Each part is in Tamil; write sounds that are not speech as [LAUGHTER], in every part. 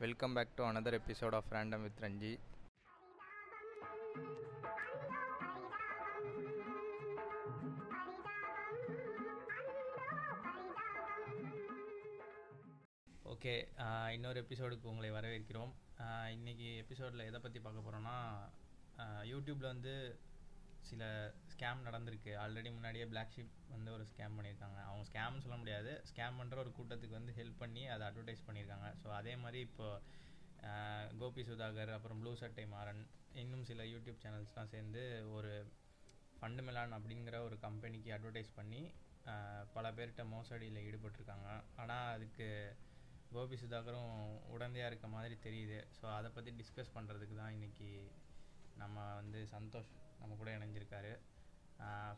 Welcome back to another episode of random with Ranji okay இன்னொரு எபிசோடுக்கு உங்களை வரவேற்கிறோம். இன்றைக்கி இன்னைக்கு எபிசோடில் எதை பற்றி பார்க்க போகிறோன்னா யூடியூப்பில் uh, வந்து சில ஸ்கேம் நடந்திருக்கு. ஆல்ரெடி முன்னாடியே பிளாக் ஷீப் வந்து ஒரு ஸ்கேம் பண்ணியிருக்காங்க. அவங்க ஸ்கேம்னு சொல்ல முடியாது. ஸ்கேம் பண்ணுற ஒரு கூட்டத்துக்கு வந்து ஹெல்ப் பண்ணி அதை அட்வர்டைஸ் பண்ணியிருக்காங்க. ஸோ அதே மாதிரி இப்போ கோபி சுதாகர் அப்புறம் ப்ளூ சட்டை மாறன் இன்னும் சில யூடியூப் சேனல்ஸ்லாம் சேர்ந்து ஒரு ஃபண்டுமெலான் அப்படிங்கிற ஒரு கம்பெனிக்கு அட்வர்டைஸ் பண்ணி பல பேர்கிட்ட மோசடியில் ஈடுபட்டிருக்காங்க. ஆனால் அதுக்கு கோபி சுதாகரும் உடந்தையாக இருக்க மாதிரி தெரியுது. ஸோ அதை பற்றி டிஸ்கஸ் பண்ணுறதுக்கு தான் இன்றைக்கி நம்ம வந்து சந்தோஷ் நம்ம கூட இணைஞ்சிருக்காரு.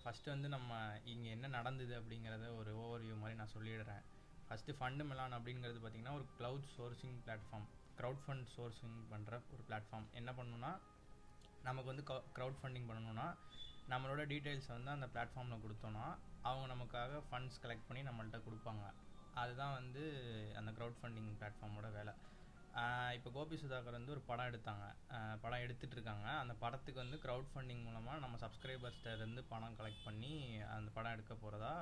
ஃபஸ்ட்டு வந்து நம்ம இங்கே என்ன நடந்தது அப்படிங்கிறத ஒரு ஓவர்வியூ மாதிரி நான் சொல்லிடுறேன். ஃபஸ்ட்டு ஃபண்டு மிலான் அப்படிங்கிறது பார்த்திங்கன்னா ஒரு cloud sourcing platform crowd fund sourcing பண்ணுற ஒரு பிளாட்ஃபார்ம் என்ன பண்ணணுன்னா நமக்கு வந்து க்ரௌட் ஃபண்டிங் பண்ணணுன்னா நம்மளோட டீட்டெயில்ஸை வந்து அந்த பிளாட்ஃபார்மில் கொடுத்தோன்னா அவங்க நமக்காக ஃபண்ட்ஸ் கலெக்ட் பண்ணி நம்மள்கிட்ட கொடுப்பாங்க. அதுதான் வந்து அந்த க்ரௌட் ஃபண்டிங் பிளாட்ஃபார்மோட வேலை. இப்போ கோபி சுதாகர் வந்து ஒரு படம் எடுத்தாங்க. படம் எடுத்துட்டு இருக்காங்க. அந்த படத்துக்கு வந்து க்ரௌட் ஃபண்டிங் மூலமாக நம்ம subscribers-ட்ட பணம் கலெக்ட் பண்ணி அந்த படம் எடுக்க போகிறதா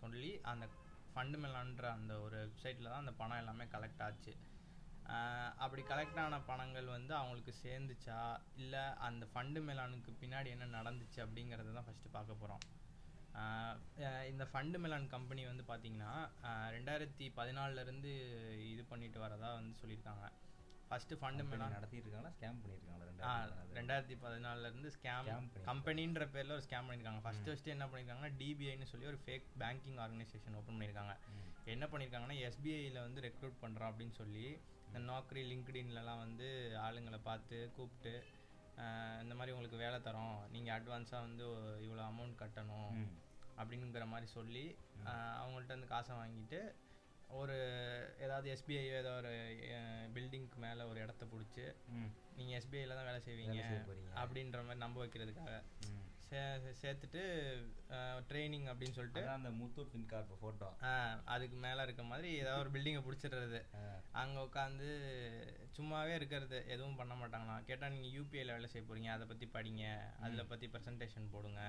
சொல்லி அந்த ஃபண்டு மேலான்ற அந்த ஒரு வெப்சைட்டில் தான் அந்த பணம் எல்லாமே கலெக்ட் ஆச்சு. அப்படி கலெக்ட் ஆன பணங்கள் வந்து அவங்களுக்கு சேர்ந்துச்சா? இல்லை அந்த ஃபண்டு மேலானுக்கு பின்னாடி என்ன நடந்துச்சு அப்படிங்கிறத தான் ஃபஸ்ட்டு பார்க்க போகிறோம் இந்த ஃபண்டு மேலான் கம்பெனி வந்து பார்த்தீங்கன்னா ரெண்டாயிரத்தி பதினாலிருந்து இது பண்ணிட்டு வரதா வந்து சொல்லியிருக்காங்க ஃபஸ்ட்டு ஃபண்டு மேலான் நடத்திட்டு இருக்காங்களா ஸ்கேம் பண்ணிருக்காங்களா? ஆ, ரெண்டாயிரத்தி பதினாலிருந்து ஸ்கேம். கம்பெனின்ற பேரில் ஒரு ஸ்கேம் பண்ணியிருக்காங்க ஃபர்ஸ்ட் ஃபஸ்ட்டு என்ன பண்ணியிருக்காங்கன்னா டிபிஐன்னு சொல்லி ஒரு ஃபேக் பேங்கிங் ஆர்கனைசேஷன் ஓப்பன் பண்ணியிருக்காங்க என்ன பண்ணியிருக்காங்கன்னா எஸ்பிஐயில் வந்து ரெக்ரூட் பண்ணுறோம் அப்படின்னு சொல்லி இந்த நாக்ரி லிங்க்டின்லலாம் வந்து ஆளுங்களை பார்த்து கூப்பிட்டு இந்த மாதிரி உங்களுக்கு வேலை தரோம் நீங்கள் அட்வான்ஸாக வந்து இவ்வளோ அமௌண்ட் கட்டணும். அப்படிங்கிற மாதிரி சொல்லி அவங்கள்ட்ட இருந்து காசை வாங்கிட்டு ஒரு ஏதாவது எஸ்பிஐயோ ஏதோ ஒரு பில்டிங்க்கு மேலே ஒரு இடத்த பிடிச்சி. நீங்கள் எஸ்பிஐயில் தான் வேலை செய்வீங்க. அப்படின்ற மாதிரி நம்ப வைக்கிறதுக்காக. சே- சேர்த்துட்டு ட்ரைனிங் அப்படின்னு சொல்லிட்டு அந்த முத்தூட் ஃபின்கார்ப் போட்டோ ஆஹ், அதுக்கு மேலே இருக்க மாதிரி ஏதாவது ஒரு பில்டிங்கை பிடிச்சிடுறது. அங்கே உட்காந்து சும்மாவே இருக்கிறது. எதுவும் பண்ண மாட்டாங்களாம். கேட்டால் நீங்கள் யூபிஐயில் வேலை செய்ய போகிறீங்க அதை பற்றி படிங்க. அதில் பற்றி ப்ரெசன்டேஷன் போடுங்க.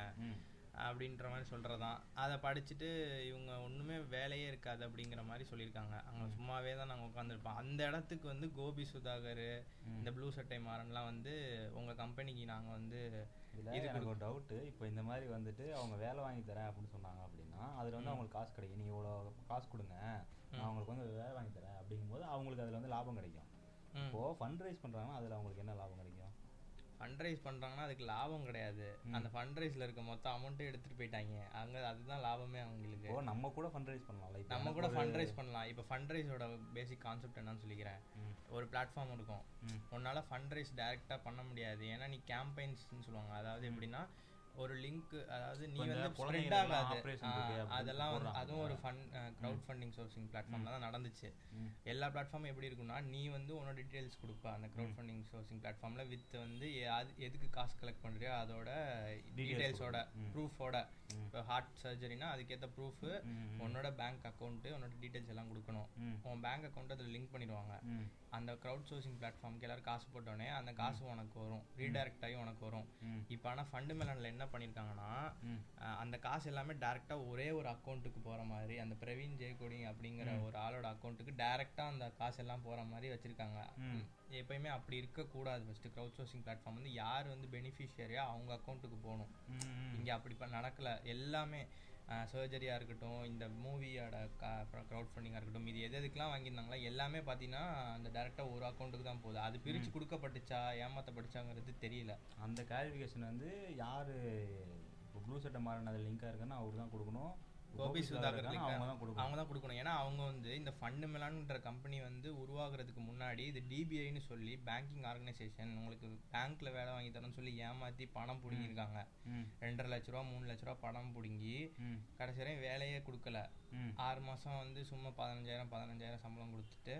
அப்படின்ற மாதிரி சொல்கிறதான் அதை படிச்சுட்டு இவங்க ஒன்றுமே வேலையே இருக்காது அப்படிங்கிற மாதிரி சொல்லியிருக்காங்க. அங்கே சும்மாவே தான் நாங்கள் உட்காந்துருப்போம் அந்த இடத்துக்கு வந்து கோபி சுதாகர் இந்த ப்ளூ சட்டை மாறன்லாம் வந்து உங்கள் கம்பெனிக்கு நாங்கள் வந்து எனக்கு ஒரு டவுட்டு இப்போ இந்த மாதிரி வந்துட்டு அவங்க வேலை வாங்கி தரேன் அப்படின்னு சொன்னாங்க அப்படின்னா அதுல வந்து அவங்களுக்கு காசு கிடைக்கும். நீ இவ்வளோ காசு கொடுங்க நான் அவங்களுக்கு வந்து வேலை வாங்கி தரேன் அப்படிங்கும்போது அவங்களுக்கு அதுல வந்து லாபம் கிடைக்கும். ம். இப்போ ஃபண்ட் ரைஸ் பண்றாங்கன்னா அதுல அவங்களுக்கு என்ன லாபம் கிடைக்கும்? ஃபண்ட்ரைஸ் பண்ணுறாங்கன்னா அதுக்கு லாபம் கிடையாது. அந்த ஃபண்ட்ரைஸில் இருக்க மொத்த அமௌண்ட்டும் எடுத்துகிட்டு போயிட்டாங்க. அங்கே அதுதான் லாபமே அவங்களுக்கு. இப்போ நம்ம கூட ஃபண்ட் ரைஸ் பண்ணலாம்ல இப்போ நம்ம கூட ஃபண்ட்ரைஸ் பண்ணலாம். இப்போ ஃபண்ட்ரைஸோட பேசிக் கான்செப்ட் என்னன்னு சொல்லிக்கிறேன். ஒரு பிளாட்ஃபார்ம் இருக்கும். உன்னால் ஃபண்ட்ரைஸ் டைரெக்டாக பண்ண முடியாது. ஏன்னா நீ கேம்பெயின்ஸ்னு சொல்லுவாங்க. அதாவது எப்படின்னா ஒரு லிங்க் அதாவது நீ வந்து ஸ்ப்ரெட் ஆகாது. அதெல்லாம் வந்து. அதுவும் ஒரு ஃபண்ட் க்ரௌட் ஃபண்டிங் சோர்சிங் பிளாட்ஃபார்ம்ல தான் நடந்துச்சு. எல்லா பிளாட்ஃபார்மும் எப்படி இருக்கும்னா நீ வந்து உன்னோட டீடைல்ஸ் கொடுப்ப. அந்த க்ரௌட் ஃபண்டிங் சோர்சிங் பிளாட்ஃபார்ம்ல வித் வந்து எதுக்கு காசு கலெக்ட் பண்றியோ அதோட டீடைல்ஸோட ப்ரூஃபோட இப்போ ஹார்ட் சர்ஜரினா அதுக்கேற்ற ப்ரூஃப் உன்னோட பேங்க் அக்கௌண்ட் உன்னோட டீடைல்ஸ் எல்லாம் கொடுக்கணும். உன் பேங்க் அக்கௌண்ட் அதில் லிங்க் பண்ணிடுவாங்க. அந்த க்ரௌட் சோர்சிங் பிளாட்ஃபார்முக்கு எல்லாரும் காசு போட்டோடனே அந்த காசு உனக்கு வரும். ரீடைரக்ட் ஆகி உனக்கு வரும். இப்போ ஆனால் ஃபண்டு மேலானில் என்ன பண்ணியிருக்காங்கன்னா அஹ், அந்த காசு எல்லாமே டேரெக்டாக ஒரே ஒரு அக்கௌண்ட்டுக்கு போகிற மாதிரி அந்த பிரவீன் ஜெயக்கொடி அப்படிங்கிற ஒரு ஆளோட அக்கௌண்ட்டுக்கு டேரெக்டாக அந்த காசு எல்லாம் போகிற மாதிரி வச்சுருக்காங்க. எப்பயுமே அப்படி இருக்கக்கூடாது ஃபஸ்ட்டு க்ரௌட் சோர்சிங் பிளாட்ஃபார்ம் வந்து யார் வந்து பெனிஃபிஷியரியா அவங்க அக்கௌண்ட்டுக்கு போகணும். இங்கே அப்படி நடக்கல. எல்லாமே சர்ஜரியாக இருக்கட்டும் இந்த மூவியோட க்ரௌட் ஃபண்டிங்காக இருக்கட்டும் இது எது எதுக்கெலாம் வாங்கியிருந்தாங்களோ எல்லாமே பார்த்தீங்கன்னா அந்த டேரெக்டாக ஒரு அக்கௌண்ட்டுக்கு தான் போகுது. அது பிரித்து கொடுக்கப்பட்டுச்சா ஏமாற்றப்பட்டுச்சாங்கிறது தெரியல. அந்த கிளாரிஃபிகேஷன் வந்து யாரு இப்போ ப்ளூ சட்டை மாறினது லிங்காக இருக்குன்னா அவரு தான் கொடுக்கணும். கோபி சுதாகர் அவங்க தான் கொடுக்கணும் அவங்க தான் கொடுக்கணும் ஏன்னா அவங்க வந்து இந்த ஃபண்டு மிலான்ற கம்பெனி வந்து உருவாகுறதுக்கு முன்னாடி இது டிபிஐன்னு சொல்லி பேங்கிங் ஆர்கனைசேஷன் உங்களுக்கு பேங்க்ல வேலை வாங்கி தரேன்னு சொல்லி ஏமாத்தி பணம் பிடுங்கியிருக்காங்க. ரெண்டரை லட்ச ரூபா மூணு லட்ச ரூபா பணம் பிடுங்கி. கடைசி வரையும் வேலையே கொடுக்கல. ஆறு மாசம் வந்து சும்மா பதினஞ்சாயிரம் பதினஞ்சாயிரம் சம்பளம் கொடுத்துட்டு.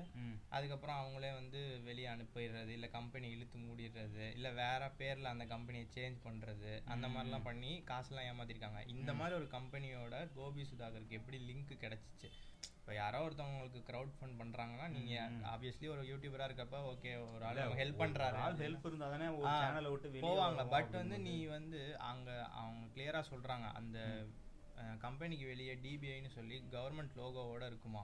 அதுக்கப்புறம் அவங்களே வந்து வெளியே அனுப்பிடுறது இல்லை கம்பெனி இழுத்து மூடிடுறது இல்லை வேற பேர்ல அந்த கம்பெனியை சேஞ்ச் பண்றது அந்த மாதிரிலாம் பண்ணி காசுலாம் ஏமாத்திருக்காங்க. இந்த மாதிரி ஒரு கம்பெனியோட கோபி சுதாகருக்கு எப்படி லிங்க் கிடைச்சிச்சு? இப்போ யாரோ ஒருத்தவங்களுக்கு க்ரௌட் ஃபண்ட் பண்றாங்கன்னா நீங்க ஆப்வியஸ்லி ஒரு யூடியூபரா இருக்கப்ப ஓகே ஒரு ஆள் இல்ல, ஹெல்ப் ஆள் ஹெல்ப் இருந்தா தானே போவாங்க. பட் வந்து நீ. வந்து அங்க அவங்க கிளியரா சொல்றாங்க. அந்த கம்பெனிக்கு வெளியே டிபிஐன்னு சொல்லி கவர்மெண்ட் லோகோவோட இருக்குமா.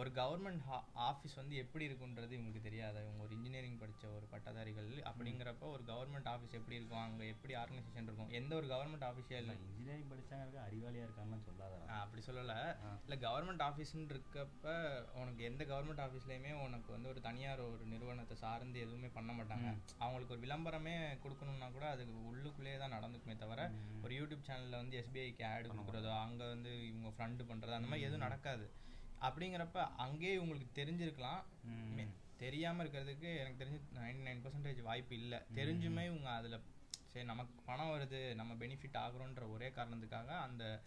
ஒரு கவர்மெண்ட் ஆஃபீஸ் வந்து எப்படி இருக்குன்றது இவங்களுக்கு தெரியாது. இவங்க ஒரு இன்ஜினியரிங் படிச்ச ஒரு பட்டதாரிகள் அப்படிங்கிறப்ப ஒரு கவர்மெண்ட் ஆஃபீஸ் எப்படி இருக்கும்? அங்க எப்படி ஆர்கனைசேஷன் இருக்கும்? எந்த ஒரு கவர்மெண்ட் ஆஃபீஸியல் இல்ல, இன்ஜினியரிங் படிச்சாங்க இருக்க அறிவாளியா இருக்காங்கன்னு சொல்லாதடா. அப்படி சொல்லல. இல்ல கவர்மெண்ட் ஆஃபீஸ்ன்னு இருக்கப்ப உனக்கு எந்த கவர்மெண்ட் ஆஃபீஸ்லயுமே உனக்கு வந்து ஒரு தனியார் ஒரு நிறுவனத்தை சார்ந்து எதுவுமே பண்ண மாட்டாங்க. அவங்களுக்கு ஒரு விளம்பரமே கொடுக்கணும்னா கூட அது உள்ளுக்குள்ளேயே தான் நடந்துக்குமே தவிர ஒரு யூடியூப் சேனல்ல வந்து எஸ்பிஐக்கு ஆட் கொடுக்குறதோ அங்க வந்து இவங்க ஃப்ரண்ட் பண்றது அந்த மாதிரி எதுவும் நடக்காது. அப்படிங்கிறப்ப அங்கேயே உங்களுக்கு தெரிஞ்சிருக்கலாம். ம். மே- தெரியாம இருக்கிறதுக்கு எனக்கு தெரிஞ்சு நைன்டி நைன் பர்சன்டேஜ் வாய்ப்பு இல்லை. தெரிஞ்சுமே இவங்க அதுல சரி நமக்கு பணம் வருது நம்ம பெனிஃபிட் ஆகுறோன்ற ஒரே காரணத்துக்காக அந்த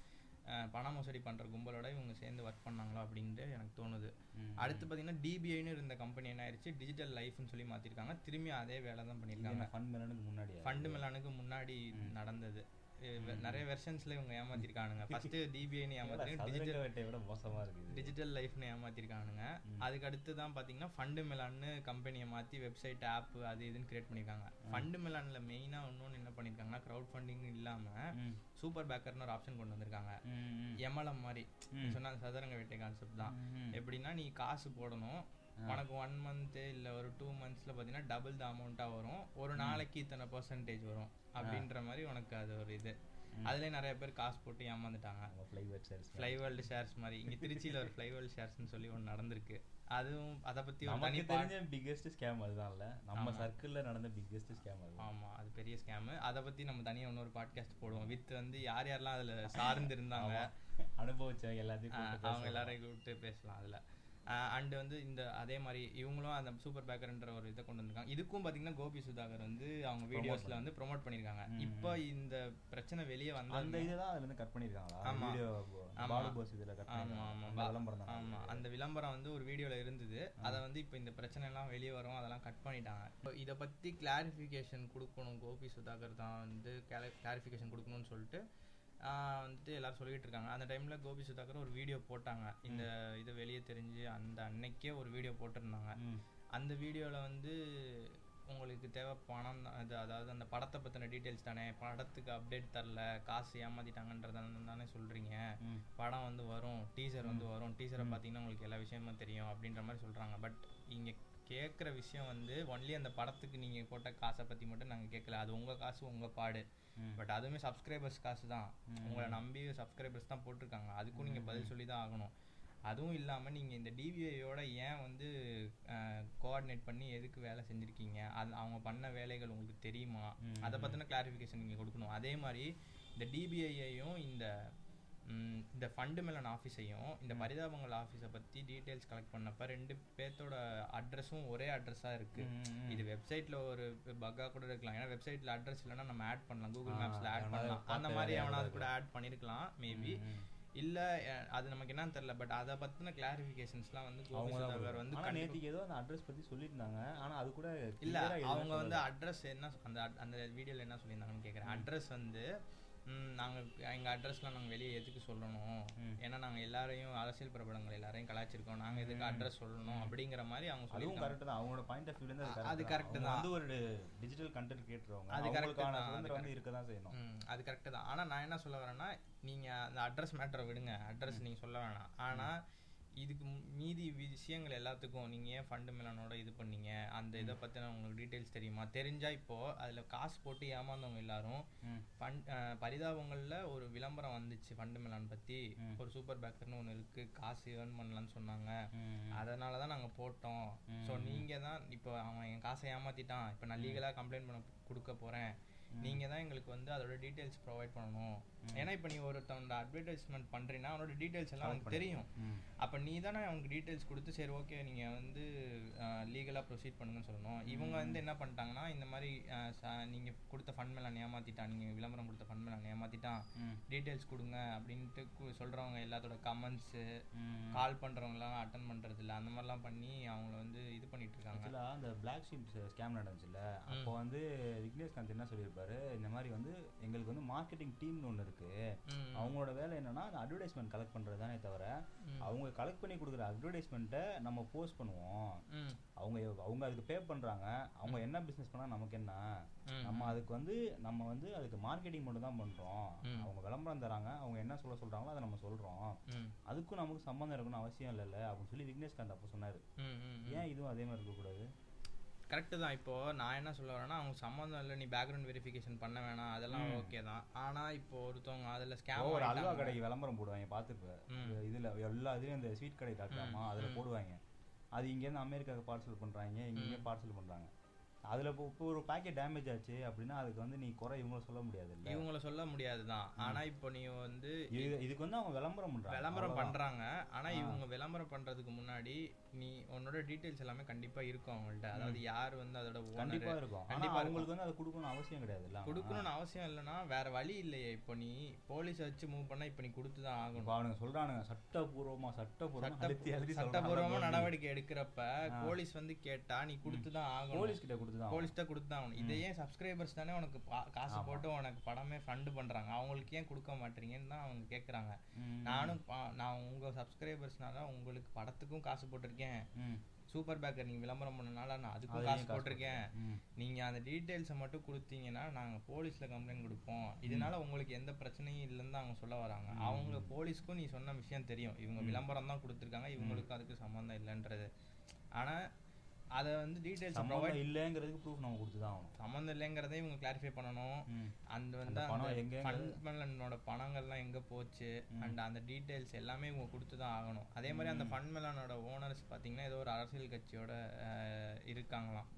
பண மோசடி பண்ற கும்பலோட இவங்க சேர்ந்து ஒர்க் பண்ணாங்களோ அப்படின்ட்டு எனக்கு தோணுது. அடுத்து பாத்தீங்கன்னா டிபிஐன்னு இருந்த கம்பெனி என்ன ஆயிடுச்சு டிஜிட்டல் லைஃப்னு சொல்லி மாத்திருக்காங்க. திரும்பி அதே வேலை தான் பண்ணியிருக்காங்க ஃபன் மிலனுக்கு முன்னாடியா? ஃபண்டு மிலானுக்கு முன்னாடி நடந்தது. நிறைய வெர்ஷன்ஸ்ல இவங்க ஏமாத்திருக்கானுங்க. ஃபர்ஸ்ட் டிபிஐன்னு ஏமாத்திருக்காங்க டிஜிட்டல் விட மோசமா இருக்குது. டிஜிட்டல் லைஃப்னு ஏமாத்திருக்கானுங்க. அதுக்கு அடுத்து தான் பார்த்தீங்கன்னா ஃபண்டு மிலான்னு கம்பெனியை மாற்றி வெப்சைட் ஆப் அது இதுன்னு கிரியேட் பண்ணியிருக்காங்க ஃபண்டு மிலானில் மெயினாக இன்னொன்று என்ன பண்ணியிருக்காங்கன்னா க்ரௌட் ஃபண்டிங் இல்லாமல் ம். சூப்பர் பேக்கர்னு ஒரு ஆப்ஷன் கொண்டு வந்திருக்காங்க. எம்எல்எம் மாதிரி. சொன்ன சதுரங்க வேட்டை கான்செப்ட் தான். எப்படின்னா நீ காசு போடணும். உனக்கு ஒன் மந்த்து இல்லை ஒரு டூ மந்த்ஸில் பார்த்தீங்கன்னா டபுள் த அமௌண்ட்டாக வரும். ஒரு நாளைக்கு இத்தனை பர்சன்டேஜ் வரும் அப்படின்ற மாதிரி உனக்கு அது ஒரு இது. அதுலேயே நிறைய பேர் காசு போட்டு ஏமாந்துட்டாங்க. நம்ம ஃப்ளைவேட் சார்ஸ் ஃப்ளை வேர்ல்டு ஷேர்ஸ் மாதிரி. இங்க திருச்சியில ஒரு ஃப்ளை வேர்ல்டு ஷேர்ஸ்னு சொல்லி ஒன்று நடந்திருக்கு. அதுவும் அதை தனி நமக்கு தெரிஞ்ச பிக்கெஸ்ட் ஸ்கேம் அதுதான்ல. நம்ம சர்க்கிள்ல நடந்த பிக்கெஸ்ட் ஸ்கேம் அது ஆமா அது பெரிய ஸ்கேம் அதை பத்தி நம்ம தனியா இன்னொரு பாட்காஸ்ட் போடுவோம். வித் வந்து யார் யாரெல்லாம் அதுல சார்ந்து இருந்தாங்க. அனுபவிச்ச எல்லாத்தையும் அவங்க. எல்லாரையும் கூப்பிட்டு பேசலாம் அதுல. அண்ட் வந்து இந்த அதே மாதிரி இவங்களும் அந்த சூப்பர் பேக்கர்ன்ற ஒரு இதை கொண்டு வந்திருக்காங்க. இதுக்கும் பாத்தீங்கன்னா கோபி சுதாகர் வந்து அவங்க வீடியோஸ்ல வந்து ப்ரோமோட் பண்ணிருக்காங்க. இப்போ இந்த பிரச்சனை வெளியே அந்த வந்த இதுதான் அதுல இருந்து கட் பண்ணிருக்காங்களா? ஆமா. வீடியோ ஆமா. பாலு போஸ் இதுல கட் ஆமா பண்ணிருக்காங்க. ஆமா அந்த விளம்பரம் அந்த வந்து ஒரு வீடியோல இருந்தது. அதை வந்து இப்போ இந்த பிரச்சனை எல்லாம் வெளியே வரும். அதெல்லாம் கட் பண்ணிட்டாங்க. இப்போ இதை பத்தி கிளாரிஃபிகேஷன் கொடுக்கணும். கோபி சுதாகர் தான் வந்து கிளாரிஃபிகேஷன் கொடுக்கணும்னு சொல்லிட்டு வந்துட்டு எல்லாரும் சொல்லிட்டு இருக்காங்க. அந்த டைம்ல கோபி சுதாகர் ஒரு வீடியோ போட்டாங்க. இந்த இது வெளியே தெரிஞ்சு அந்த அன்னைக்கே ஒரு வீடியோ போட்டிருந்தாங்க. அந்த வீடியோல வந்து உங்களுக்கு தேவை பணம் அது அதாவது அந்த படத்தை பத்தின டீட்டெயில்ஸ் தானே? படத்துக்கு அப்டேட் தரல. காசு ஏமாத்திட்டாங்கன்றத தானே சொல்றீங்க. ம். படம் வந்து வரும். டீசர் வந்து வரும். டீசரை பார்த்தீங்கன்னா உங்களுக்கு எல்லா விஷயமும் தெரியும் அப்படின்ற மாதிரி சொல்றாங்க. பட் இங்க கேட்குற விஷயம் வந்து ஒன்லி அந்த படத்துக்கு நீங்க போட்ட காசை பத்தி மட்டும் நாங்க கேட்கல அது உங்க காசு உங்க பாடு. பட் அதுவுமே சப்ஸ்கிரைபர்ஸ் காசு தான். உங்களை நம்பி சப்ஸ்கிரைபர்ஸ் தான் போட்டிருக்காங்க. அதுக்கும் நீங்க பதில் சொல்லி தான் ஆகணும். அதுவும் இல்லாம நீங்க இந்த டிவிஐயோட ஏன் வந்து கோஆர்டினேட் பண்ணி எதுக்கு வேலை செஞ்சிருக்கீங்க? அது அவங்க பண்ண வேலைகள் உங்களுக்கு தெரியுமா? அதை பத்தின கிளாரிஃபிகேஷன் நீங்க கொடுக்கணும். அதே மாதிரி இந்த டிபிஐயையும் இந்த இந்த ஃபண்டு மெலன் ஆஃபீஸையும் இந்த பரிதாபங்கள் ஆஃபீஸை பத்தி டீட்டெயில்ஸ் கலெக்ட் பண்ணப்ப ரெண்டு பேர்த்தோட அட்ரஸும் ஒரே அட்ரஸா இருக்கு. இது வெப்சைட்ல ஒரு பக்கா கூட இருக்கலாம். ஏன்னா வெப்சைட்ல அட்ரஸ் இல்லைன்னா நம்ம ஆட் பண்ணலாம். கூகுள் மேப்ஸ்ல ஆட் பண்ணலாம். அந்த மாதிரி எவனாவது கூட ஆட் பண்ணிருக்கலாம் மேபி. இல்ல அது நமக்கு என்னன்னு தெரியல பட் அதை பத்தின கிளாரிஃபிகேஷன்ஸ்லாம் வந்து வந்து நேத்திக்கு ஏதோ அந்த அட்ரஸ் பத்தி சொல்லியிருந்தாங்க. ஆனா அது கூட இல்ல அவங்க வந்து. அட்ரஸ் என்ன அந்த அந்த வீடியோல என்ன சொல்லியிருந்தாங்கன்னு கேக்குறேன். அட்ரஸ் வந்து ம், நாங்க எங்க அட்ரஸ்லாம் நாங்க வெளியே எதுக்கு சொல்லணும்? ஏன்னா நாங்க எல்லாரையும் அரசியல் பிரபலங்கள் எல்லாரையும் கலாய்ச்சிருக்கோம் நாங்க எதுக்கு அட்ரஸ் சொல்லணும்? அப்படிங்கிற மாதிரி அவங்க சொல்லியிருக்காங்க. கரெக்ட் தான். அவங்களோட பாயிண்ட் ஆஃப் வியூல இருந்து அது கரெக்ட் தான். வந்து ஒரு டிஜிட்டல் கண்டென்ட் கிரியேட்டர் அது அது சுதந்திரம் வந்து இருக்க தான் செய்யணும். அது கரெக்டு தான். ஆனா நான் என்ன சொல்ல வரேன்னா நீங்க அந்த அட்ரஸ் மேட்டரை விடுங்க. அட்ரஸ் நீங்க சொல்ல வேணாம். ஆனா இதுக்கு மீதி விஷயங்கள் எல்லாத்துக்கும் நீங்க ஏன் ஃபண்டு மிலனோட இது பண்ணீங்க? அந்த இதை பத்தின உங்களுக்கு டீடைல்ஸ் தெரியுமா? தெரிஞ்சா இப்போ அதுல காசு போட்டு ஏமாந்தவங்க எல்லாரும். ஃபண்ட் பரிதாபங்கள்ல ஒரு விளம்பரம் வந்துச்சு ஃபண்டு மிலான் பத்தி. ஒரு சூப்பர் பேக்கர்னு ஒன்று இருக்கு. காசு ஏர்ன் பண்ணலாம்னு சொன்னாங்க. அதனால தான் நாங்கள் போட்டோம். ஸோ நீங்கள் தான் இப்போ அவன் என் காசை ஏமாத்திட்டான். இப்போ நான் லீகலாக கம்ப்ளைண்ட் பண்ண கொடுக்க போகிறேன் நீங்கள் தான் எங்களுக்கு வந்து அதோட டீட்டெயில்ஸ் ப்ரொவைட் பண்ணணும். ஏன்னா இப்போ நீ ஒருத்தவனோட அட்வர்டைஸ்மெண்ட் பண்ணுறீன்னா அவனோட டீட்டெயில்ஸ் எல்லாம் அவனுக்கு தெரியும். அப்போ நீ தானே அவனுக்கு டீட்டெயில்ஸ் கொடுத்து சரி ஓகே நீங்கள் வந்து லீகலாக ப்ரொசீட் பண்ணுங்கன்னு சொல்லணும். இவங்க வந்து என்ன பண்ணிட்டாங்கன்னா இந்த மாதிரி நீங்கள் கொடுத்த ஃபண்ட் மேலே ஏமாற்றிட்டான் நீங்கள் விளம்பரம் கொடுத்த ஃபண்ட் மேலே ஏமாற்றிட்டான். டீட்டெயில்ஸ் கொடுங்க அப்படின்ட்டு கு- சொல்றவங்க எல்லாத்தோட கமெண்ட்ஸு. கால் பண்றவங்கலாம் அட்டன் பண்றது இல்ல. அந்த மாதிரிலாம் பண்ணி அவங்கள வந்து இது பண்ணிட்டு இருக்காங்க. அந்த பிளாக் ஷீப் ஸ்கேம் நடந்துச்சுல்ல. அப்போ வந்து விக்னேஷ் காந்த் என்ன சொல்லியிருப்பாரு? சொல்லியிருப்பாரு இந்த மாதிரி வந்து எங்களுக்கு வந்து மார்க்கெட்டிங் டீம்னு ஒன்று இருக்கு. அவங்களோட வேலை என்னன்னா அந்த அட்வர்டைஸ்மெண்ட் கலெக்ட் பண்றது தானே தவிர. அவங்க கலெக்ட் பண்ணி கொடுக்குற அட்வர்டைஸ்மெண்ட்டை நம்ம போஸ்ட் பண்ணுவோம். அவங்க அவங்க அதுக்கு பே பண்றாங்க அவங்க என்ன பிசினஸ் பண்ணா நமக்கு என்ன. நம்ம அதுக்கு வந்து நம்ம வந்து அதுக்கு மார்க்கெட்டிங் மட்டும் தான் பண்றோம். அவங்க விளம்பரம் தராங்க அவங்க என்ன சொல்ல சொல்றாங்களோ அதை நம்ம சொல்றோம். அதுக்கும் நமக்கு சம்மந்தம் இருக்கணும்னு அவசியம் இல்லைல்ல அப்படின்னு சொல்லி விக்னேஷ்காந்த் அப்போ சொன்னாரு. ஏன் இதுவும் அதே மாதிரி இருக்கக்கூடாது கரெக்டு தான். இப்போ நான் என்ன சொல்ல வரேன்னா அவங்க சம்மந்தம் இல்லை நீ பேக்ரவுண்ட் வெரிஃபிகேஷன் பண்ண வேணாம். அதெல்லாம். ஓகே தான். ஆனா இப்போ ஒருத்தவங்க அதுல ஸ்கேம் ஒரு அல்வா கடைக்கு விளம்பரம் போடுவாங்க பார்த்துருப்பேன் ம். இதுல எல்லா இதுலயும் இந்த ஸ்வீட் கடை டாக்டாமா அதுல. போடுவாங்க. அது இங்கேருந்து அமெரிக்காவுக்கு பார்சல் பண்றாங்க இங்கே பார்சல் பண்றாங்க. அதுல இப்போ ஒரு பாக்கெட் டேமேஜ் ஆச்சு அப்படின்னா அதுக்கு வந்து நீ குறை இவங்கள சொல்ல முடியாது இல்ல இவங்கள சொல்ல முடியாது தான் ஆனா இப்போ நீ வந்து இது இதுக்கு வந்து அவங்க விளம்பரம் பண்றாங்க. விளம்பரம். பண்றாங்க. ஆனா. இவங்க விளம்பரம் பண்றதுக்கு முன்னாடி நீ உன்னோட டீடைல்ஸ் எல்லாமே கண்டிப்பா இருக்கும் அவங்கள்ட்ட. அதாவது யார் வந்து அதோட கண்டிப்பா ஓனர் இருக்கும் கண்டிப்பா அவங்களுக்கு வந்து அதை கொடுக்கணும் அவசியம் கிடையாது இல்ல கொடுக்கணும்னு அவசியம் இல்லைன்னா வேற வழி இல்லையே. இப்போ நீ போலீஸ் வச்சு மூவ் பண்ணா இப்போ நீ கொடுத்து தான் ஆகணும் அவனுங்க சொல்றானுங்க சட்டபூர்வமா சட்டபூர்வமா சட்ட- அழுத்தி அழுத்தி சட்டபூர்வமா சொல்றானுங்க. நடவடிக்கை எடுக்கிறப்ப போலீஸ் வந்து கேட்டா நீ கொடுத்து தான் ஆகணும். போலீஸ் கிட்ட போலீஸ் தான் கொடுத்து தான் ஆகணும். இதே ஏன் சப்ஸ்கிரைபர்ஸ் தானே உனக்கு காசு போட்டு உனக்கு படமே ஃபண்ட் பண்றாங்க. அவங்களுக்கு ஏன் கொடுக்க மாட்டீங்கன்னு தான் அவங்க கேக்குறாங்க. ம். நானும் நான் உங்க சப்ஸ்கிரைபர்ஸ்னால உங்களுக்கு படத்துக்கும் காசு போட்டிருக்கேன். சூப்பர் பேக்கர் நீங்க விளம்பரம் பண்ணனால நான் அதுக்கும் காசு போட்டிருக்கேன். நீங்க அந்த டீடைல்ஸை மட்டும் கொடுத்தீங்கன்னா நாங்க போலீஸ்ல கம்ப்ளைண்ட் கொடுப்போம். இதனால உங்களுக்கு எந்த பிரச்சனையும் இல்லைன்னு அவங்க சொல்ல வராங்க. அவங்க போலீஸ்க்கும் நீ சொன்ன விஷயம் தெரியும். இவங்க விளம்பரம் தான் கொடுத்துருக்காங்க. இவங்களுக்கு அதுக்கு சம்மந்தம் இல்லைன்றது. ஆனா அதை வந்து டீடைல்ஸ் ப்ரொவைட் இல்லைங்கிறதுக்கு ப்ரூஃப் நம்ம கொடுத்துதான் ஆகணும். சம்மந்தம் இல்லைங்கிறதை இவங்க கிளாரிஃபை பண்ணணும். அண்ட் வந்து அந்த பணம் மெலனோட பணங்கள்லாம் எங்க போச்சு? அண்ட் அந்த டீடைல்ஸ் எல்லாமே இவங்க கொடுத்து தான் ஆகணும். அதே மாதிரி அந்த ஃபண்ட் மெலனோட ஓனர்ஸ் பாத்தீங்கன்னா ஏதோ ஒரு அரசியல் கட்சியோட இருக்காங்களாம்.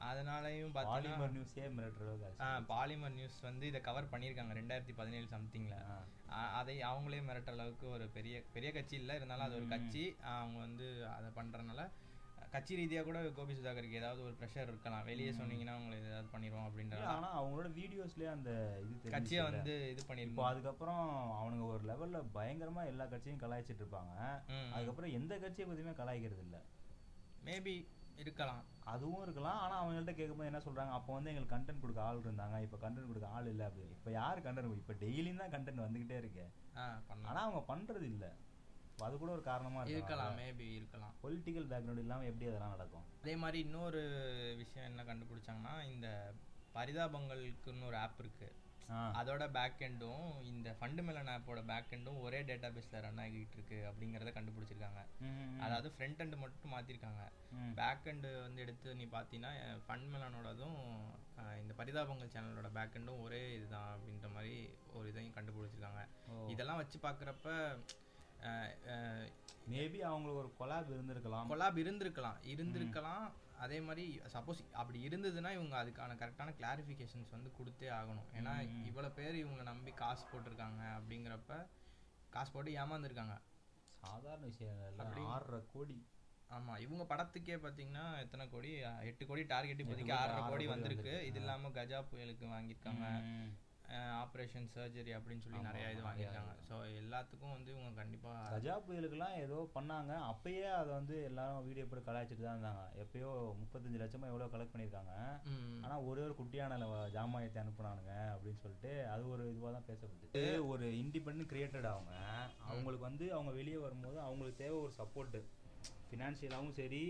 அதனாலயும் பாலிமர் நியூஸே மிரட்டுற அளவுக்கு ஆச்சு. பாலிமர் நியூஸ் வந்து இதை கவர் பண்ணியிருக்காங்க ரெண்டாயிரத்தி பதினேழு சம்திங்ல ஆ. அதை அவங்களே மிரட்டுற அளவுக்கு ஒரு பெரிய பெரிய கட்சி இல்லை. இருந்தாலும் அது ஒரு கட்சி. அவங்க வந்து அதை பண்றதுனால கட்சி ரீதியா கூட கோபி சுதாகருக்கு ஏதாவது ஒரு ப்ரெஷர் இருக்கலாம் வெளியே சொன்னீங்கன்னா உங்களை ஏதாவது பண்ணிடுவோம் அப்படின்ற இல்ல, ஆனா அவங்களோட வீடியோஸ்லயே அந்த இது கட்சியை? வந்து இது பண்ணிருக்கோம் அதுக்கப்புறம் அவனுங்க ஒரு லெவல்ல பயங்கரமா எல்லா கட்சியும் கலாய்ச்சிட்டு இருப்பாங்க. அதுக்கப்புறம் எந்த கட்சியை பத்தியுமே கலாய்க்கிறது இல்ல. மேபி இருக்கலாம். அதுவும் இருக்கலாம். ஆனா அவங்கள்ட்ட கேட்கும்போது என்ன சொல்றாங்க? அப்போ வந்து எங்களுக்கு கண்டென்ட் கொடுக்க ஆள் இருந்தாங்க. இப்போ கண்டென்ட் கொடுக்க ஆள் இல்ல அப்படி இப்போ யார் கண்டென்ட் இப்போ டெய்லியும் தான் கண்டென்ட் வந்துகிட்டே இருக்கு. ஆ பண்ணலாம். ஆனா அவங்க பண்றது இல்ல. அது கூட ஒரு காரணமா இருக்கலாம். மேபி இருக்கலாம். பொலிட்டிக்கல் பேக்ரவுண்ட் இல்லாம எப்படி அதெல்லாம் நடக்கும்? அதே மாதிரி இன்னொரு விஷயம் என்ன கண்டுபிடிச்சாங்கன்னா இந்த பரிதாபங்களுக்குன்னு ஒரு ஆப் இருக்கு. அதோட பேக் எண்டும் இந்த ஃபண்டுமெலன் ஆப்போட பேக் எண்டும் ஒரே டேட்டா பேஸ்ல ரன் ஆகிட்டு இருக்கு அப்படிங்கறத கண்டுபிடிச்சிருக்காங்க. அதாவது ஃப்ரண்ட் எண்ட் மட்டும் மாத்திருக்காங்க. பேக் எண்ட் வந்து எடுத்து நீ பார்த்தீங்கன்னா ஃபண்ட்மெலனோடதும் இந்த பரிதாபங்கள் சேனலோட பேக் எண்டும் ஒரே இதுதான் அப்படின்ற மாதிரி ஒரு இதையும் கண்டுபிடிச்சிருக்காங்க. இதெல்லாம் வச்சு பார்க்குறப்ப மேபி அவங்களுக்கு ஒரு கொலாப் இருந்திருக்கலாம். கொலாப் இருந்திருக்கலாம். இருந்திருக்கலாம். அதே மாதிரி சப்போஸ் அப்படி இருந்ததுன்னா இவங்க அதுக்கான கரெக்டான கிளாரிஃபிகேஷன்ஸ் வந்து கொடுத்தே ஆகணும். ஏன்னா இவ்வளோ பேர் இவங்களை நம்பி காசு போட்டிருக்காங்க அப்படிங்கிறப்ப காசு போட்டு ஏமாந்துருக்காங்க. சாதாரண விஷயம் இல்ல. ஆறரை கோடி. ஆமா இவங்க படத்துக்கே பாத்தீங்கன்னா எத்தனை கோடி? எட்டு கோடி டார்கெட் இப்போதைக்கு ஆறரை கோடி வந்திருக்கு. இது இல்லாம கஜா புயலுக்கு வாங்கியிருக்காங்க. ஆப்ரேஷன் சர்ஜரி அப்படின்னு சொல்லி நிறைய இது வாங்கியிருக்காங்க. ஸோ எல்லாத்துக்கும் வந்து இவங்க கண்டிப்பா கஜா புயலுக்குலாம் ஏதோ பண்ணாங்க. அப்பயே அதை வந்து எல்லாரும் வீடியோ போட்டு கலாய்ச்சிட்டு தான் இருந்தாங்க. எப்பயோ முப்பத்தஞ்சு லட்சமா எவ்வளோ கலெக்ட் பண்ணியிருக்காங்க. ம், ஆனா ஒரே ஒரு குட்டியான ஜாமாயத்தை அனுப்புனானுங்க அப்படின்னு சொல்லிட்டு அது ஒரு இதுவா தான் பேசப்பட்டு ஒரு இண்டிபெண்ட் கிரியேட்டட் அவங்க. அவங்களுக்கு வந்து அவங்க வெளியே வரும்போது அவங்களுக்கு தேவை ஒரு சப்போர்ட் ஃபினான்ஷியலாகவும் சரி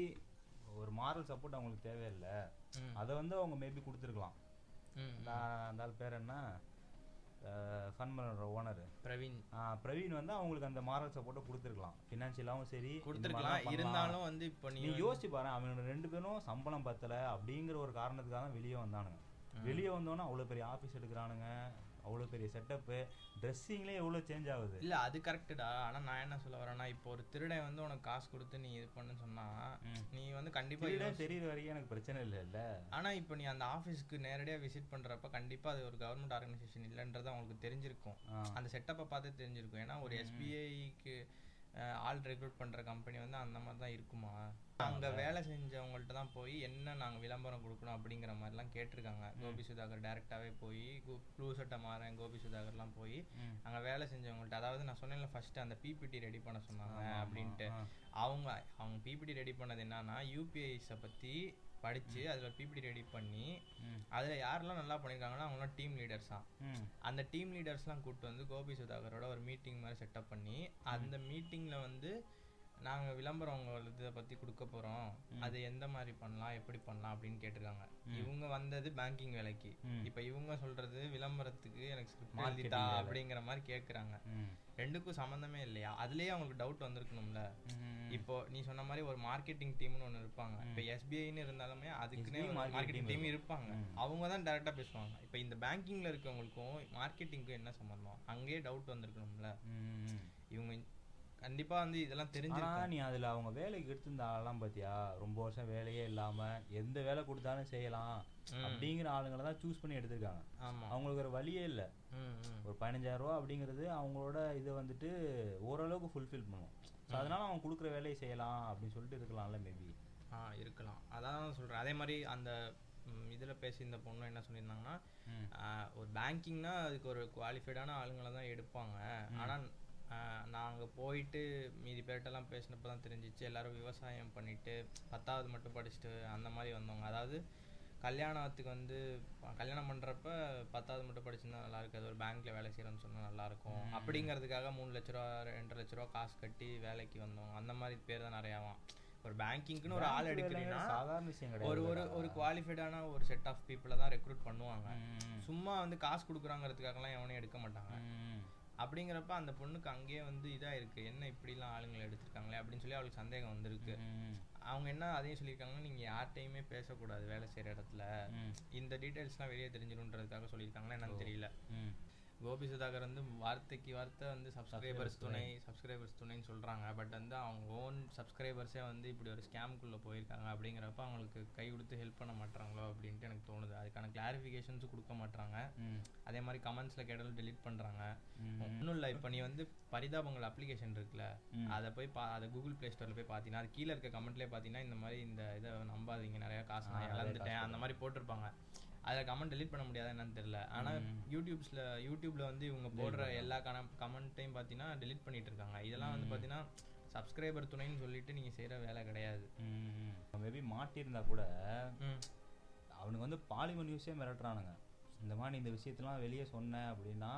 ஒரு மாரல் சப்போர்ட் அவங்களுக்கு தேவையில்லை. அதை வந்து அவங்க மேபி கொடுத்துருக்கலாம். நான் அந்த ஆள் பேர் என்ன? ஃபன்மலோட ஓனர் பிரவீன். பிரவீன் வந்து அவங்களுக்கு அந்த மாரல் சப்போர்ட்டை கொடுத்துருக்கலாம். ஃபினான்ஷியலாகவும் சரி கொடுத்துருக்கலாம். இருந்தாலும் வந்து இப்போ நீ யோசிச்சு பாரு அவனோட ரெண்டு பேரும் சம்பளம் பத்தல அப்படிங்கிற ஒரு காரணத்துக்காக தான் வெளியே வந்தானுங்க. வெளியே வந்தோன்னா அவ்வளோ பெரிய ஆஃபீஸ் எடுக்கிறானுங்க. அவ்வளோ பெரிய செட்டப்பு ட்ரெஸ்ஸிங்லேயே எவ்வளோ சேஞ்ச் ஆகுது? இல்ல அது கரெக்டுடா ஆனா நான் என்ன சொல்ல வரேன்னா இப்போ ஒரு திருடன் வந்து உனக்கு காசு கொடுத்து நீ இது பண்ணுன்னு சொன்னா நீ வந்து கண்டிப்பா திருடன் தெரியுற வரைக்கும் எனக்கு பிரச்சனை இல்லைல்ல? ஆனா இப்போ நீ அந்த ஆஃபீஸ்க்கு நேரடியா விசிட் பண்றப்ப கண்டிப்பா அது ஒரு கவர்மெண்ட் ஆர்கனைசேஷன் இல்லைன்றது அவங்களுக்கு தெரிஞ்சிருக்கும். அந்த செட்டப்பை பார்த்து தெரிஞ்சிருக்கும். ஏன்னா ஒரு எஸ்பிஐக்கு ஆள் ரெக்ரூட் பண்ற கம்பெனி வந்து அந்த மாதிரி தான் இருக்குமா? அங்க வேலை செஞ்சவங்கள்ட்ட தான் போய் என்ன நாங்க விளம்பரம் கொடுக்கணும் அப்படிங்கிற மாதிரிலாம் கேட்டிருக்காங்க. கோபி சுதாகர் டைரக்டாவே போய் ப்ளூ சட்டை மாறேன் கோபி சுதாகர்லாம் போய். அங்க வேலை செஞ்சவங்கள்ட்ட அதாவது நான் சொன்னேன்ல ஃபர்ஸ்ட் அந்த பிபிடி ரெடி பண்ண சொன்னாங்க அப்படின்ட்டு. அவங்க அவங்க பிபிடி ரெடி பண்ணது என்னன்னா யூபிஐஸை பத்தி படிச்சு அதுல பிபிடி ரெடி பண்ணி. அதுல யாரெல்லாம் நல்லா பண்ணிருக்காங்கன்னா அவங்களாம் டீம் லீடர்ஸ் தான் அந்த டீம் லீடர்ஸ்லாம் கூப்பிட்டு வந்து கோபி சுதாகரோட ஒரு மீட்டிங் மாதிரி செட்டப் பண்ணி அந்த மீட்டிங்ல வந்து நாங்க விளம்பரம் இதை பத்தி கொடுக்க போறோம். அது எந்த மாதிரி பண்ணலாம் எப்படி பண்ணலாம் அப்படின்னு கேட்டிருக்காங்க. இவங்க வந்தது பேங்கிங் வேலைக்கு. இப்ப இவங்க சொல்றது விளம்பரத்துக்கு எனக்கு வேலை. அப்படிங்கிற மாதிரி கேக்குறாங்க. ம். ரெண்டுக்கும் சம்மந்தமே இல்லையா? அதுலயே அவங்களுக்கு டவுட் வந்திருக்கணும்ல. இப்போ நீ சொன்ன மாதிரி ஒரு மார்க்கெட்டிங் டீம்னு ஒன்று இருப்பாங்க. இப்போ எஸ்பிஐன்னு இருந்தாலுமே அதுக்குன்னே மார்க்கெட்டிங் டீம் இருப்பாங்க. அவங்க தான் டேரெக்டாக பேசுவாங்க. இப்போ இந்த பேங்கிங்ல இருக்கவங்களுக்கும் மார்க்கெட்டிங்க்கும் என்ன சம்மந்தம் அங்கேயே டவுட் வந்திருக்கணும்ல. இவங்க கண்டிப்பா வந்து இதெல்லாம் தெரிஞ்சிருக்கும். நீ அதுல அவங்க வேலைக்கு எடுத்திருந்த ஆளெல்லாம் பாத்தியா? ரொம்ப வருஷம் வேலையே இல்லாம எந்த வேலை கொடுத்தாலும் செய்யலாம் அப்படிங்கிற ஆளுங்களை தான் சூஸ் பண்ணி எடுத்திருக்காங்க. அவங்களுக்கு ஒரு வழியே இல்ல. ஒரு பதினஞ்சாயிரம் ரூபா அப்படிங்கிறது அவங்களோட இதை வந்துட்டு ஓரளவுக்கு ஃபுல்ஃபில் பண்ணும். ஸோ அதனால அவங்க கொடுக்குற வேலையை செய்யலாம் அப்படின்னு சொல்லிட்டு இருக்கலாம்ல மேபி ஆ இருக்கலாம். அதான் சொல்றேன். அதே மாதிரி அந்த இதுல பேசி இந்த பொண்ணு என்ன சொல்லியிருந்தாங்கன்னா ஒரு பேங்கிங்னா அதுக்கு ஒரு குவாலிஃபைடான ஆளுங்களை தான் எடுப்பாங்க. ஆனா ஆ, நாங்க போயிட்டு மீதி பேர்கிட்டலாம் பேசினப்ப தான் தெரிஞ்சிச்சு. எல்லாரும் விவசாயம் பண்ணிட்டு பத்தாவது மட்டும் படிச்சுட்டு அந்த மாதிரி வந்தவங்க. அதாவது கல்யாணத்துக்கு வந்து கல்யாணம் பண்றப்ப பத்தாவது மட்டும் படிச்சிருந்தா நல்லா இருக்காது ஒரு பேங்க்ல வேலை செய்யறோம்னு சொன்னா நல்லா இருக்கும் அப்படிங்கிறதுக்காக மூணு லட்ச ரூபா ரெண்டரை லட்ச ரூபா காசு கட்டி வேலைக்கு வந்தவங்க. அந்த மாதிரி பேர் தான் நிறையாவாம் ஒரு பேங்கிங்க்குன்னு ஒரு ஆள் எடுக்கிறீங்கன்னா சாதாரண விஷயம் ஒரு கிடையாது ஒரு ஒரு குவாலிஃபைடான ஒரு செட் ஆஃப் பீப்புளை தான் ரெக்ரூட் பண்ணுவாங்க. சும்மா வந்து காசு கொடுக்குறாங்கிறதுக்காகலாம் எவனையும் எடுக்க மாட்டாங்க. அப்படிங்கிறப்ப அந்த பொண்ணுக்கு அங்கேயே வந்து இதா இருக்கு என்ன இப்படிலாம் ஆளுங்களை எடுத்திருக்காங்களே? அப்படின்னு சொல்லி அவளுக்கு சந்தேகம் வந்திருக்கு. அவங்க என்ன அதையும் சொல்லியிருக்காங்கன்னா நீங்க யார்கிட்டயுமே பேசக்கூடாது வேலை செய்யற இடத்துல. இந்த டீடைல்ஸ்லாம் வெளியே தெரிஞ்சிடும்ன்றதுக்காக சொல்லியிருக்காங்களா? என்னன்னு தெரியல. கோபி சுதாகர் வந்து வார்த்தைக்கு வார்த்தை வந்து சப்ஸ்கிரைபர்ஸ் துணை சப்ஸ்கிரைபர்ஸ் துணைன்னு சொல்றாங்க. பட் வந்து அவங்க ஓன் சப்ஸ்கிரைபர்ஸே வந்து இப்படி ஒரு ஸ்கேம்குள்ள போயிருக்காங்க அப்படிங்கிறப்ப அவங்களுக்கு கை கொடுத்து ஹெல்ப் பண்ண மாட்டாங்களோ அப்படின்ட்டு எனக்கு தோணுது. அதுக்கான கிளாரிஃபிகேஷன்ஸும் கொடுக்க மாட்டாங்க. அதே மாதிரி கமெண்ட்ஸ்ல கேட்டாலும் டெலீட் பண்றாங்க. ம். ஒன்றும் இல்லை இப்போ நீ வந்து பரிதாபங்கள் அப்ளிகேஷன் இருக்குல்ல. அதை போய் பா அதை கூகுள் ப்ளே ஸ்டோரில் போய் பார்த்தீங்கன்னா அது கீழே இருக்க கமெண்ட்லேயே பார்த்தீங்கன்னா இந்த மாதிரி இந்த இதை நம்பாதீங்க நிறைய காசு நான் இழந்துட்டேன் அந்த மாதிரி போட்டிருப்பாங்க. அதில் கமெண்ட் delete பண்ண முடியாதா என்னன்னு தெரியல. ஆனால் யூடியூப்ஸில் யூடியூப்ல வந்து இவங்க போடுற எல்லா கன கமெண்ட்டையும் பார்த்தீங்கன்னா delete பண்ணிட்டு இருக்காங்க. இதெல்லாம் வந்து பார்த்தீங்கன்னா சப்ஸ்கிரைபர் துணைன்னு சொல்லிட்டு நீங்கள் செய்கிற வேலை கிடையாது. மேபி மாட்டியிருந்தா கூட அவனுக்கு வந்து பாலிமர் நியூஸே மிரட்டுறானுங்க. இந்த மாதிரி இந்த விஷயத்தெல்லாம் வெளியே சொன்னேன் அப்படின்னா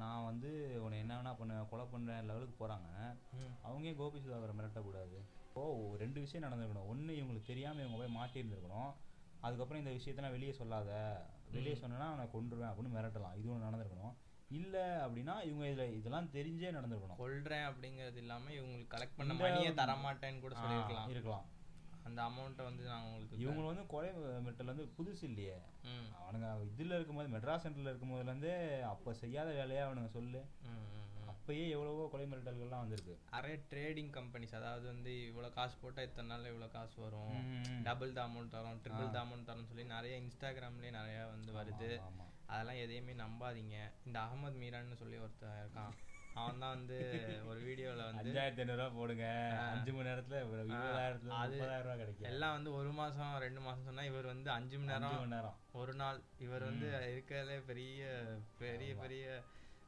நான் வந்து உன்னை என்ன வேணா பண்ணுவேன் கொலை பண்ணுறேன் லெவலுக்கு போகிறாங்க அவங்க கோபி சுதாகரை மிரட்டக்கூடாது? ஓ ரெண்டு விஷயம் நடந்திருக்கணும். ஒன்று இவங்களுக்கு தெரியாமல் இவங்க போய் மாட்டியிருந்திருக்கணும். அதுக்கப்புறம் இந்த விஷயத்தெல்லாம் வெளியே சொல்லாத. வெளியே சொன்னேன்னா அவனை கொன்றுவேன் அப்படின்னு மிரட்டலாம். இது ஒன்று நடந்திருக்கணும். இல்லை அப்படின்னா இவங்க இதில் இதெல்லாம் தெரிஞ்சே நடந்திருக்கணும். கொல்றேன் அப்படிங்கிறது இல்லாம இவங்களுக்கு கலெக்ட் பண்ண மணியை தரமாட்டேன்னு கூட ஆ, சொல்லியிருக்கலாம். இருக்கலாம். அந்த அமௌண்ட்டை வந்து நான் உங்களுக்கு இவங்க வந்து கொலை மிரட்டல் வந்து புதுசு இல்லையே. அவனுங்க இதில் இருக்கும்போது மெட்ராஸ் சென்டரில் இருக்கும்போதுலேருந்தே அப்போ செய்யாத வேலையை அவனுங்க சொல்லு. அப்பயே எவ்வளவோ கொலை மிரட்டல்கள்லாம் வந்திருக்கு. நிறைய ட்ரேடிங் கம்பெனிஸ் அதாவது வந்து இவ்வளோ காசு போட்டால் இத்தனை நாள்ல இவ்வளோ காசு வரும். டபுள் த அமௌண்ட் தரோம் ட்ரிபிள் த அமௌண்ட் தரோம்னு சொல்லி நிறைய இன்ஸ்டாகிராம்லேயே நிறைய வந்து வருது. அதெல்லாம் எதையுமே நம்பாதீங்க. இந்த அகமது மீரான்னு சொல்லி ஒருத்தன் இருக்கான். அவன் தான் வந்து [LAUGHS] ஒரு வீடியோவில் வந்து அஞ்சாயிரத்தி ஐநூறுரூவா போடுங்க. அஞ்சு மணி நேரத்துல இருபதாயிரத்துல முப்பதாயிரம் ரூபா கிடைக்கும். எல்லாம் வந்து ஒரு மாசம் ரெண்டு மாசம் சொன்னா இவர் வந்து அஞ்சு மணி நேரம் மணி நேரம். ஒரு நாள் இவர் வந்து இருக்கிறதுலே பெரிய பெரிய பெரிய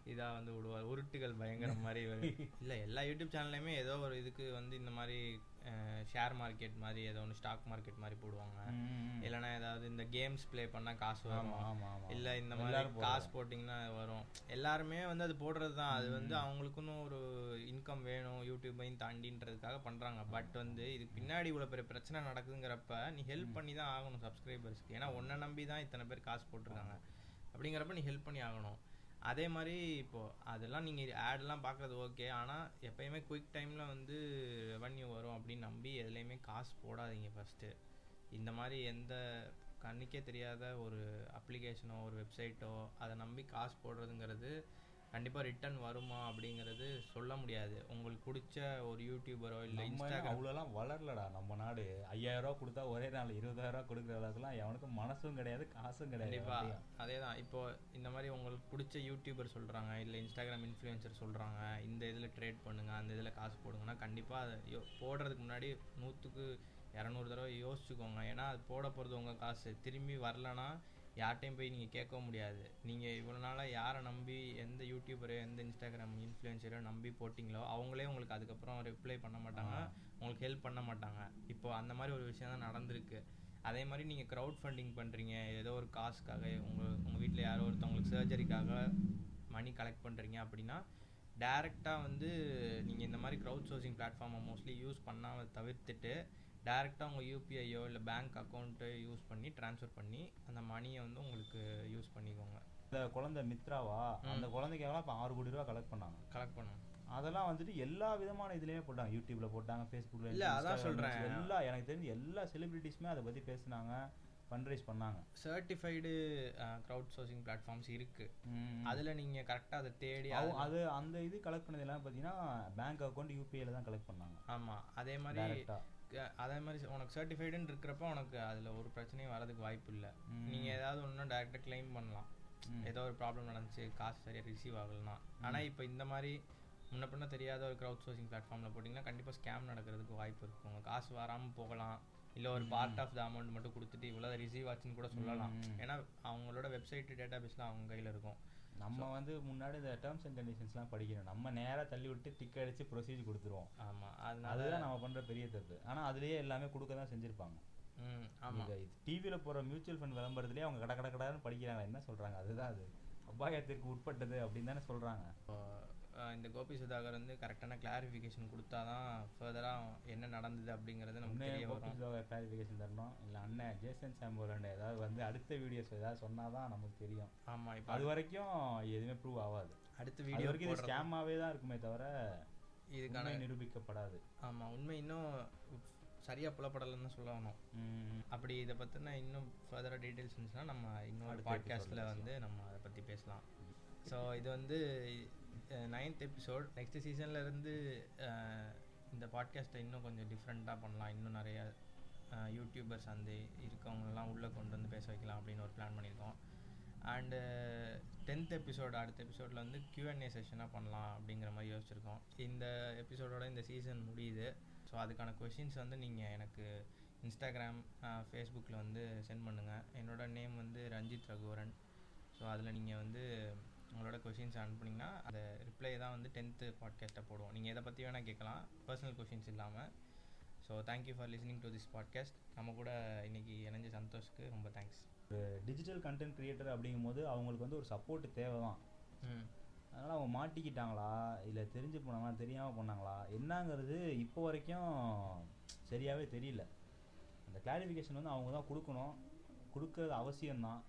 இதா வந்து விடுவார். உருட்டுகள் பயங்கர மாதிரி. [LAUGHS] இல்ல எல்லா யூடியூப் சேனல்லையுமே ஏதோ ஒரு இதுக்கு வந்து இந்த மாதிரி ஷேர் மார்க்கெட் மாதிரி ஏதோ ஒன்று ஸ்டாக் மார்க்கெட் மாதிரி போடுவாங்க. ம். இல்லைன்னா ஏதாவது இந்த கேம்ஸ் ப்ளே பண்ணா காசு வரும். இல்ல இந்த மாதிரி காசு போட்டிங்கன்னா வரும். எல்லாருமே வந்து அது போடுறது தான் அது வந்து அவங்களுக்குன்னு ஒரு இன்கம் வேணும் யூடியூபையும் தாண்டின்றதுக்காக பண்றாங்க. பட் வந்து இதுக்கு பின்னாடி இவ்வளவு பெரிய பிரச்சனை நடக்குதுங்கிறப்ப நீ ஹெல்ப் பண்ணி தான் ஆகணும் சப்ஸ்கிரைபர்ஸ்க்கு ஏன்னா உன்னை நம்பி தான் இத்தனை பேர் காசு போட்டிருக்காங்க. அப்படிங்கிறப்ப நீ ஹெல்ப் பண்ணி ஆகணும். அதே மாதிரி இப்போ அதெல்லாம் நீங்கள் ஆட்லாம் பார்க்கறது ஓகே ஆனால் எப்பயுமே குயிக் டைமில் வந்து ரெவன்யூ வரும் அப்படின்னு நம்பி எதுலேயுமே காசு போடாதீங்க ஃபஸ்ட்டு இந்த மாதிரி எந்த கண்ணுக்கே தெரியாத ஒரு அப்ளிகேஷனோ ஒரு வெப்சைட்டோ அதை நம்பி காசு போடுறதுங்கிறது கண்டிப்பா ரிட்டர்ன் வருமா அப்படிங்கிறது சொல்ல முடியாது. உங்களுக்கு பிடிச்ச ஒரு யூடியூபரோ இல்லை இன்ஸ்டாகிராம் அவ்வளோலாம் வளரலடா நம்ம நாடு. ஐயாயிரம் ரூபா கொடுத்தா ஒரே நாள் இருபதாயிரம் ரூபா கொடுக்குற அளவுக்குலாம் எவனுக்கும் மனசும் கிடையாது காசும் கிடையாது கண்டிப்பா. அப்படியும். அதேதான். இப்போ இந்த மாதிரி உங்களுக்கு பிடிச்ச யூடியூபர் சொல்றாங்க இல்ல இன்ஸ்டாகிராம் இன்ஃப்ளூயன்சர் சொல்றாங்க இந்த இதுல ட்ரேட் பண்ணுங்க அந்த இதுல காசு போடுங்கன்னா கண்டிப்பா அதை போடுறதுக்கு முன்னாடி நூத்துக்கு இரநூறு தடவை யோசிச்சுக்கோங்க. ஏன்னா அது போட போறது உங்க காசு. திரும்பி வரலனா யார்ட்டையும் போய் நீங்க கேட்கவும் முடியாது. நீங்க இவ்வளவு நாளா யாரை நம்பி எந்த யூடியூபரோ எந்த இன்ஸ்டாகிராம் இன்ஃப்ளூயன்சரோ நம்பி போட்டிங்களோ அவங்களே உங்களுக்கு அதுக்கப்புறம் ரிப்ளை பண்ண மாட்டாங்க. உங்களுக்கு ஹெல்ப் பண்ண மாட்டாங்க. இப்போ அந்த மாதிரி ஒரு விஷயம் தான் நடந்திருக்கு. அதே மாதிரி நீங்கள் க்ரௌட் ஃபண்டிங் பண்ணுறீங்க ஏதோ ஒரு காசுக்காக உங்கள் உங்கள் வீட்டில் யாரோ ஒருத்தவங்களுக்கு சர்ஜரிக்காக மணி கலெக்ட் பண்ணுறீங்க அப்படின்னா டேரெக்டாக வந்து நீங்கள் இந்த மாதிரி க்ரௌட் சோர்சிங் பிளாட்ஃபார்மை மோஸ்ட்லி யூஸ் பண்ணாமல் தவிர்த்துட்டு டேரெக்டாக உங்கள் யூபிஐயோ இல்லை பேங்க் அக்கௌண்ட்டோ யூஸ் பண்ணி ட்ரான்ஸ்ஃபர் பண்ணி அந்த மணியை வந்து உங்களுக்கு யூஸ் பண்ணிக்கோங்க. இந்த குழந்தை மித்ராவா? அந்த குழந்தைக்காக இப்போ ஆறு கோடி ரூபா கலெக்ட் பண்ணாங்க. கலெக்ட் பண்ணுங்க அதெல்லாம் வந்துட்டு எல்லா விதமான இதுலயுமே போட்டாங்க. யூடியூப்ல போட்டாங்க ஃபேஸ்புக்ல இல்ல, அதான் சொல்றேன். எல்லா எனக்கு தெரிஞ்சு எல்லா செலிபிரிட்டிஸுமே அதை பத்தி பேசுனாங்க ஃபண்ட்ரைஸ் பண்ணாங்க. சர்டிஃபைடு க்ரௌட் சோர்சிங் பிளாட்ஃபார்ம்ஸ் இருக்குது ம். அதில் நீங்கள் கரெக்டாக அதை தேடி அது அந்த இது கலெக்ட் பண்ணது எல்லாம் பார்த்தீங்கன்னா பேங்க் அக்கௌண்ட் யூபிஐல தான் கலெக்ட் பண்ணாங்க. ஆமாம் அதே மாதிரி அதே மாதிரி உனக்கு சர்டிஃபைடுன்னு இருக்கிறப்ப உனக்கு அதில் ஒரு பிரச்சனையும் வரதுக்கு வாய்ப்பு இல்லை. நீங்கள் ஏதாவது ஒன்றும் டேரெக்டாக க்ளைம் பண்ணலாம். ஏதோ ஒரு ப்ராப்ளம் நடந்துச்சு காசு சரியாக ரிசீவ் ஆகலைன்னா. ஆனால் இப்போ இந்த மாதிரி முன்ன பின்ன தெரியாத ஒரு க்ரௌட் சோர்சிங் பிளாட்ஃபார்மில் போட்டிங்கன்னா கண்டிப்பாக ஸ்கேம் நடக்கிறதுக்கு வாய்ப்பு இருக்கும் உங்கள் காசு வராமல் போகலாம். இல்லை ஒரு பார்ட் ஆஃப் த அமௌண்ட் மட்டும் கொடுத்துட்டு இவ்வளோ ரிசீவ் ஆச்சுன்னு கூட சொல்லலாம். ஏன்னா அவங்களோட வெப்சைட் டேட்டா பேஸ்லாம் அவங்க கையில் இருக்கும். நம்ம வந்து முன்னாடி இந்த டேர்ம்ஸ் அண்ட் கண்டிஷன்ஸ்லாம் படிக்கணும். நம்ம நேரா தள்ளி விட்டு டிக் அடிச்சு ப்ரொசீஜர் கொடுத்துருவோம். ஆமாம் அதுதான் நம்ம பண்ற பெரிய தப்பு. ஆனா அதுலயே எல்லாமே கொடுக்க தான் செஞ்சிருப்பாங்க. ஆமாம் டிவியில போற மியூச்சுவல் ஃபண்ட் விளம்பரத்துலயே அவங்க கட கட கடன்னு படிக்கிறாங்க. என்ன சொல்றாங்க? அதுதான் அது. அபாயத்திற்கு உட்பட்டது அப்படின்னு தானே அஹ், இந்த கோபி சுதாகர் வந்து கரெக்டான கிளாரிஃபிகேஷன் கொடுத்தா தான் ஃபர்தராக என்ன நடந்தது அப்படிங்கிறது நமக்கு தெரிய வரும். கிளாரிஃபிகேஷன் தரணும். இல்ல அண்ணன் ஜேசன் சாம்போலண்ட் ஏதாவது வந்து அடுத்த வீடியோஸ் ஏதாவது சொன்னாதான் நமக்கு தெரியும். ஆமாம் இப்போ அது வரைக்கும் எதுவுமே ப்ரூவ் ஆகாது. அடுத்த வீடியோ வரைக்கும் இது ஸ்கேமாவே தான் இருக்குமே தவிர இதுக்கான நிரூபிக்கப்படாது. ஆமாம் உண்மை இன்னும் சரியாக புலப்படலைன்னு சொல்லணும். ம். அப்படி இதை பற்றின இன்னும் ஃபர்தராக டீட்டெயில்ஸ் இருந்துச்சுன்னா நம்ம இன்னொரு பாட்காஸ்ட்டில் வந்து நம்ம அதை பற்றி பேசலாம். ஸோ இது வந்து நைன்த் எபிசோட் நெக்ஸ்ட் சீசன்லேருந்து இந்த பாட்காஸ்ட்டை இன்னும் கொஞ்சம் டிஃப்ரெண்ட்டாக பண்ணலாம். இன்னும் நிறையா யூடியூபர்ஸ் அந்த இருக்கவங்கலாம் உள்ளே கொண்டு வந்து பேச வைக்கலாம் அப்படின்னு ஒரு பிளான் பண்ணியிருக்கோம். அண்டு டென்த் எபிசோட் அடுத்த எபிசோடில் வந்து கியூஎன்ஏ செஷனாக பண்ணலாம் அப்படிங்கிற மாதிரி யோசிச்சிருக்கோம். இந்த எபிசோடோட இந்த சீசன் முடியுது. ஸோ அதுக்கான கொஷின்ஸ் வந்து நீங்கள் எனக்கு இன்ஸ்டாகிராம் ஃபேஸ்புக்கில் வந்து சென்ட் பண்ணுங்கள் என்னோட நேம் வந்து ரஞ்சித் ரகுவரன். ஸோ அதில் நீங்கள் வந்து உங்களோட கொஷின்ஸ் அனுப்புனீங்கன்னா அந்த ரிப்ளை தான் வந்து டென்த்து பாட்காஸ்ட்டை போடுவோம். நீங்கள் எதை பற்றி வேணால் கேட்கலாம். பர்சனல் கொஷின்ஸ் இல்லாமல் so thank you for listening to this podcast நம்ம கூட இன்னைக்கு இணைஞ்ச சந்தோஷ்க்கு ரொம்ப தேங்க்ஸ் டிஜிட்டல் கண்டென்ட் கிரியேட்டர் அப்படிங்கும்போது அவங்களுக்கு வந்து ஒரு சப்போர்ட் தேவை தான் அதனால் அவங்க மாட்டிக்கிட்டாங்களா? இல்லை தெரிஞ்சு போனாங்களா? தெரியாமல் பண்ணாங்களா என்னங்கிறது இப்போ வரைக்கும் சரியாகவே தெரியல. அந்த கிளாரிஃபிகேஷன் வந்து அவங்க தான் கொடுக்கணும். கொடுக்கறது அவசியம்தான்.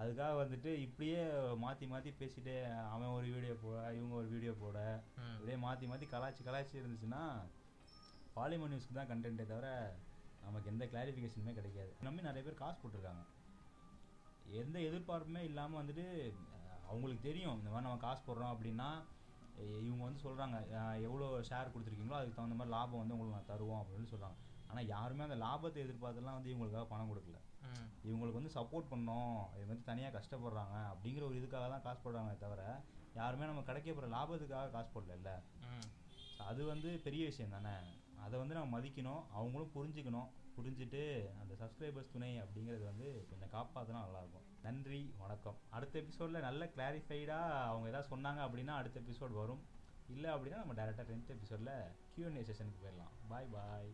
அதுக்காக வந்துட்டு இப்படியே மாற்றி மாற்றி பேசிட்டு அவன் ஒரு வீடியோ போட இவங்க ஒரு வீடியோ போட இப்படியே மாற்றி மாற்றி கலாய்ச்சி கலாய்ச்சி இருந்துச்சுன்னா பாலிமர் நியூஸ்க்கு தான் கண்டென்ட்டே தவிர நமக்கு எந்த கிளாரிஃபிகேஷனுமே கிடைக்காது. நம்பி நிறைய பேர் காசு போட்டிருக்காங்க. எந்த எதிர்பார்ப்புமே இல்லாமல் வந்துட்டு அவங்களுக்கு தெரியும் இந்த மாதிரி நம்ம காசு போடுறோம் அப்படின்னா இவங்க வந்து சொல்கிறாங்க எவ்வளோ ஷேர் கொடுத்துருக்கீங்களோ அதுக்கு தகுந்த மாதிரி லாபம் வந்து உங்களுக்கு நான் தருவோம் அப்படின்னு சொல்கிறாங்க ஆனால் யாருமே அந்த லாபத்தை எதிர்பார்த்துலாம் வந்து இவங்களுக்காக பணம் கொடுக்கல. இவங்களுக்கு வந்து சப்போர்ட் பண்ணோம். இது வந்து தனியாக கஷ்டப்படுறாங்க. அப்படிங்கிற ஒரு இதுக்காக தான் காசு போடுறாங்களே தவிர யாருமே நம்ம கிடைக்க போகிற லாபத்துக்காக காசு போடல அது வந்து பெரிய விஷயம் தானே. அதை வந்து நம்ம மதிக்கணும். அவங்களும் புரிஞ்சுக்கணும். புரிஞ்சுட்டு அந்த சப்ஸ்கிரைபர்ஸ் துணை அப்படிங்கிறது வந்து கொஞ்சம் காப்பாற்றினா நல்லாயிருக்கும். நன்றி வணக்கம். அடுத்த எபிசோடில் நல்ல கிளாரிஃபைடாக அவங்க ஏதாவது சொன்னாங்க அப்படின்னா அடுத்த எபிசோட் வரும். இல்லை அப்படின்னா நம்ம டேரெக்டாக டென்த் எபிசோடில் Q&A செஷனுக்கு போயிடலாம். பாய் பாய்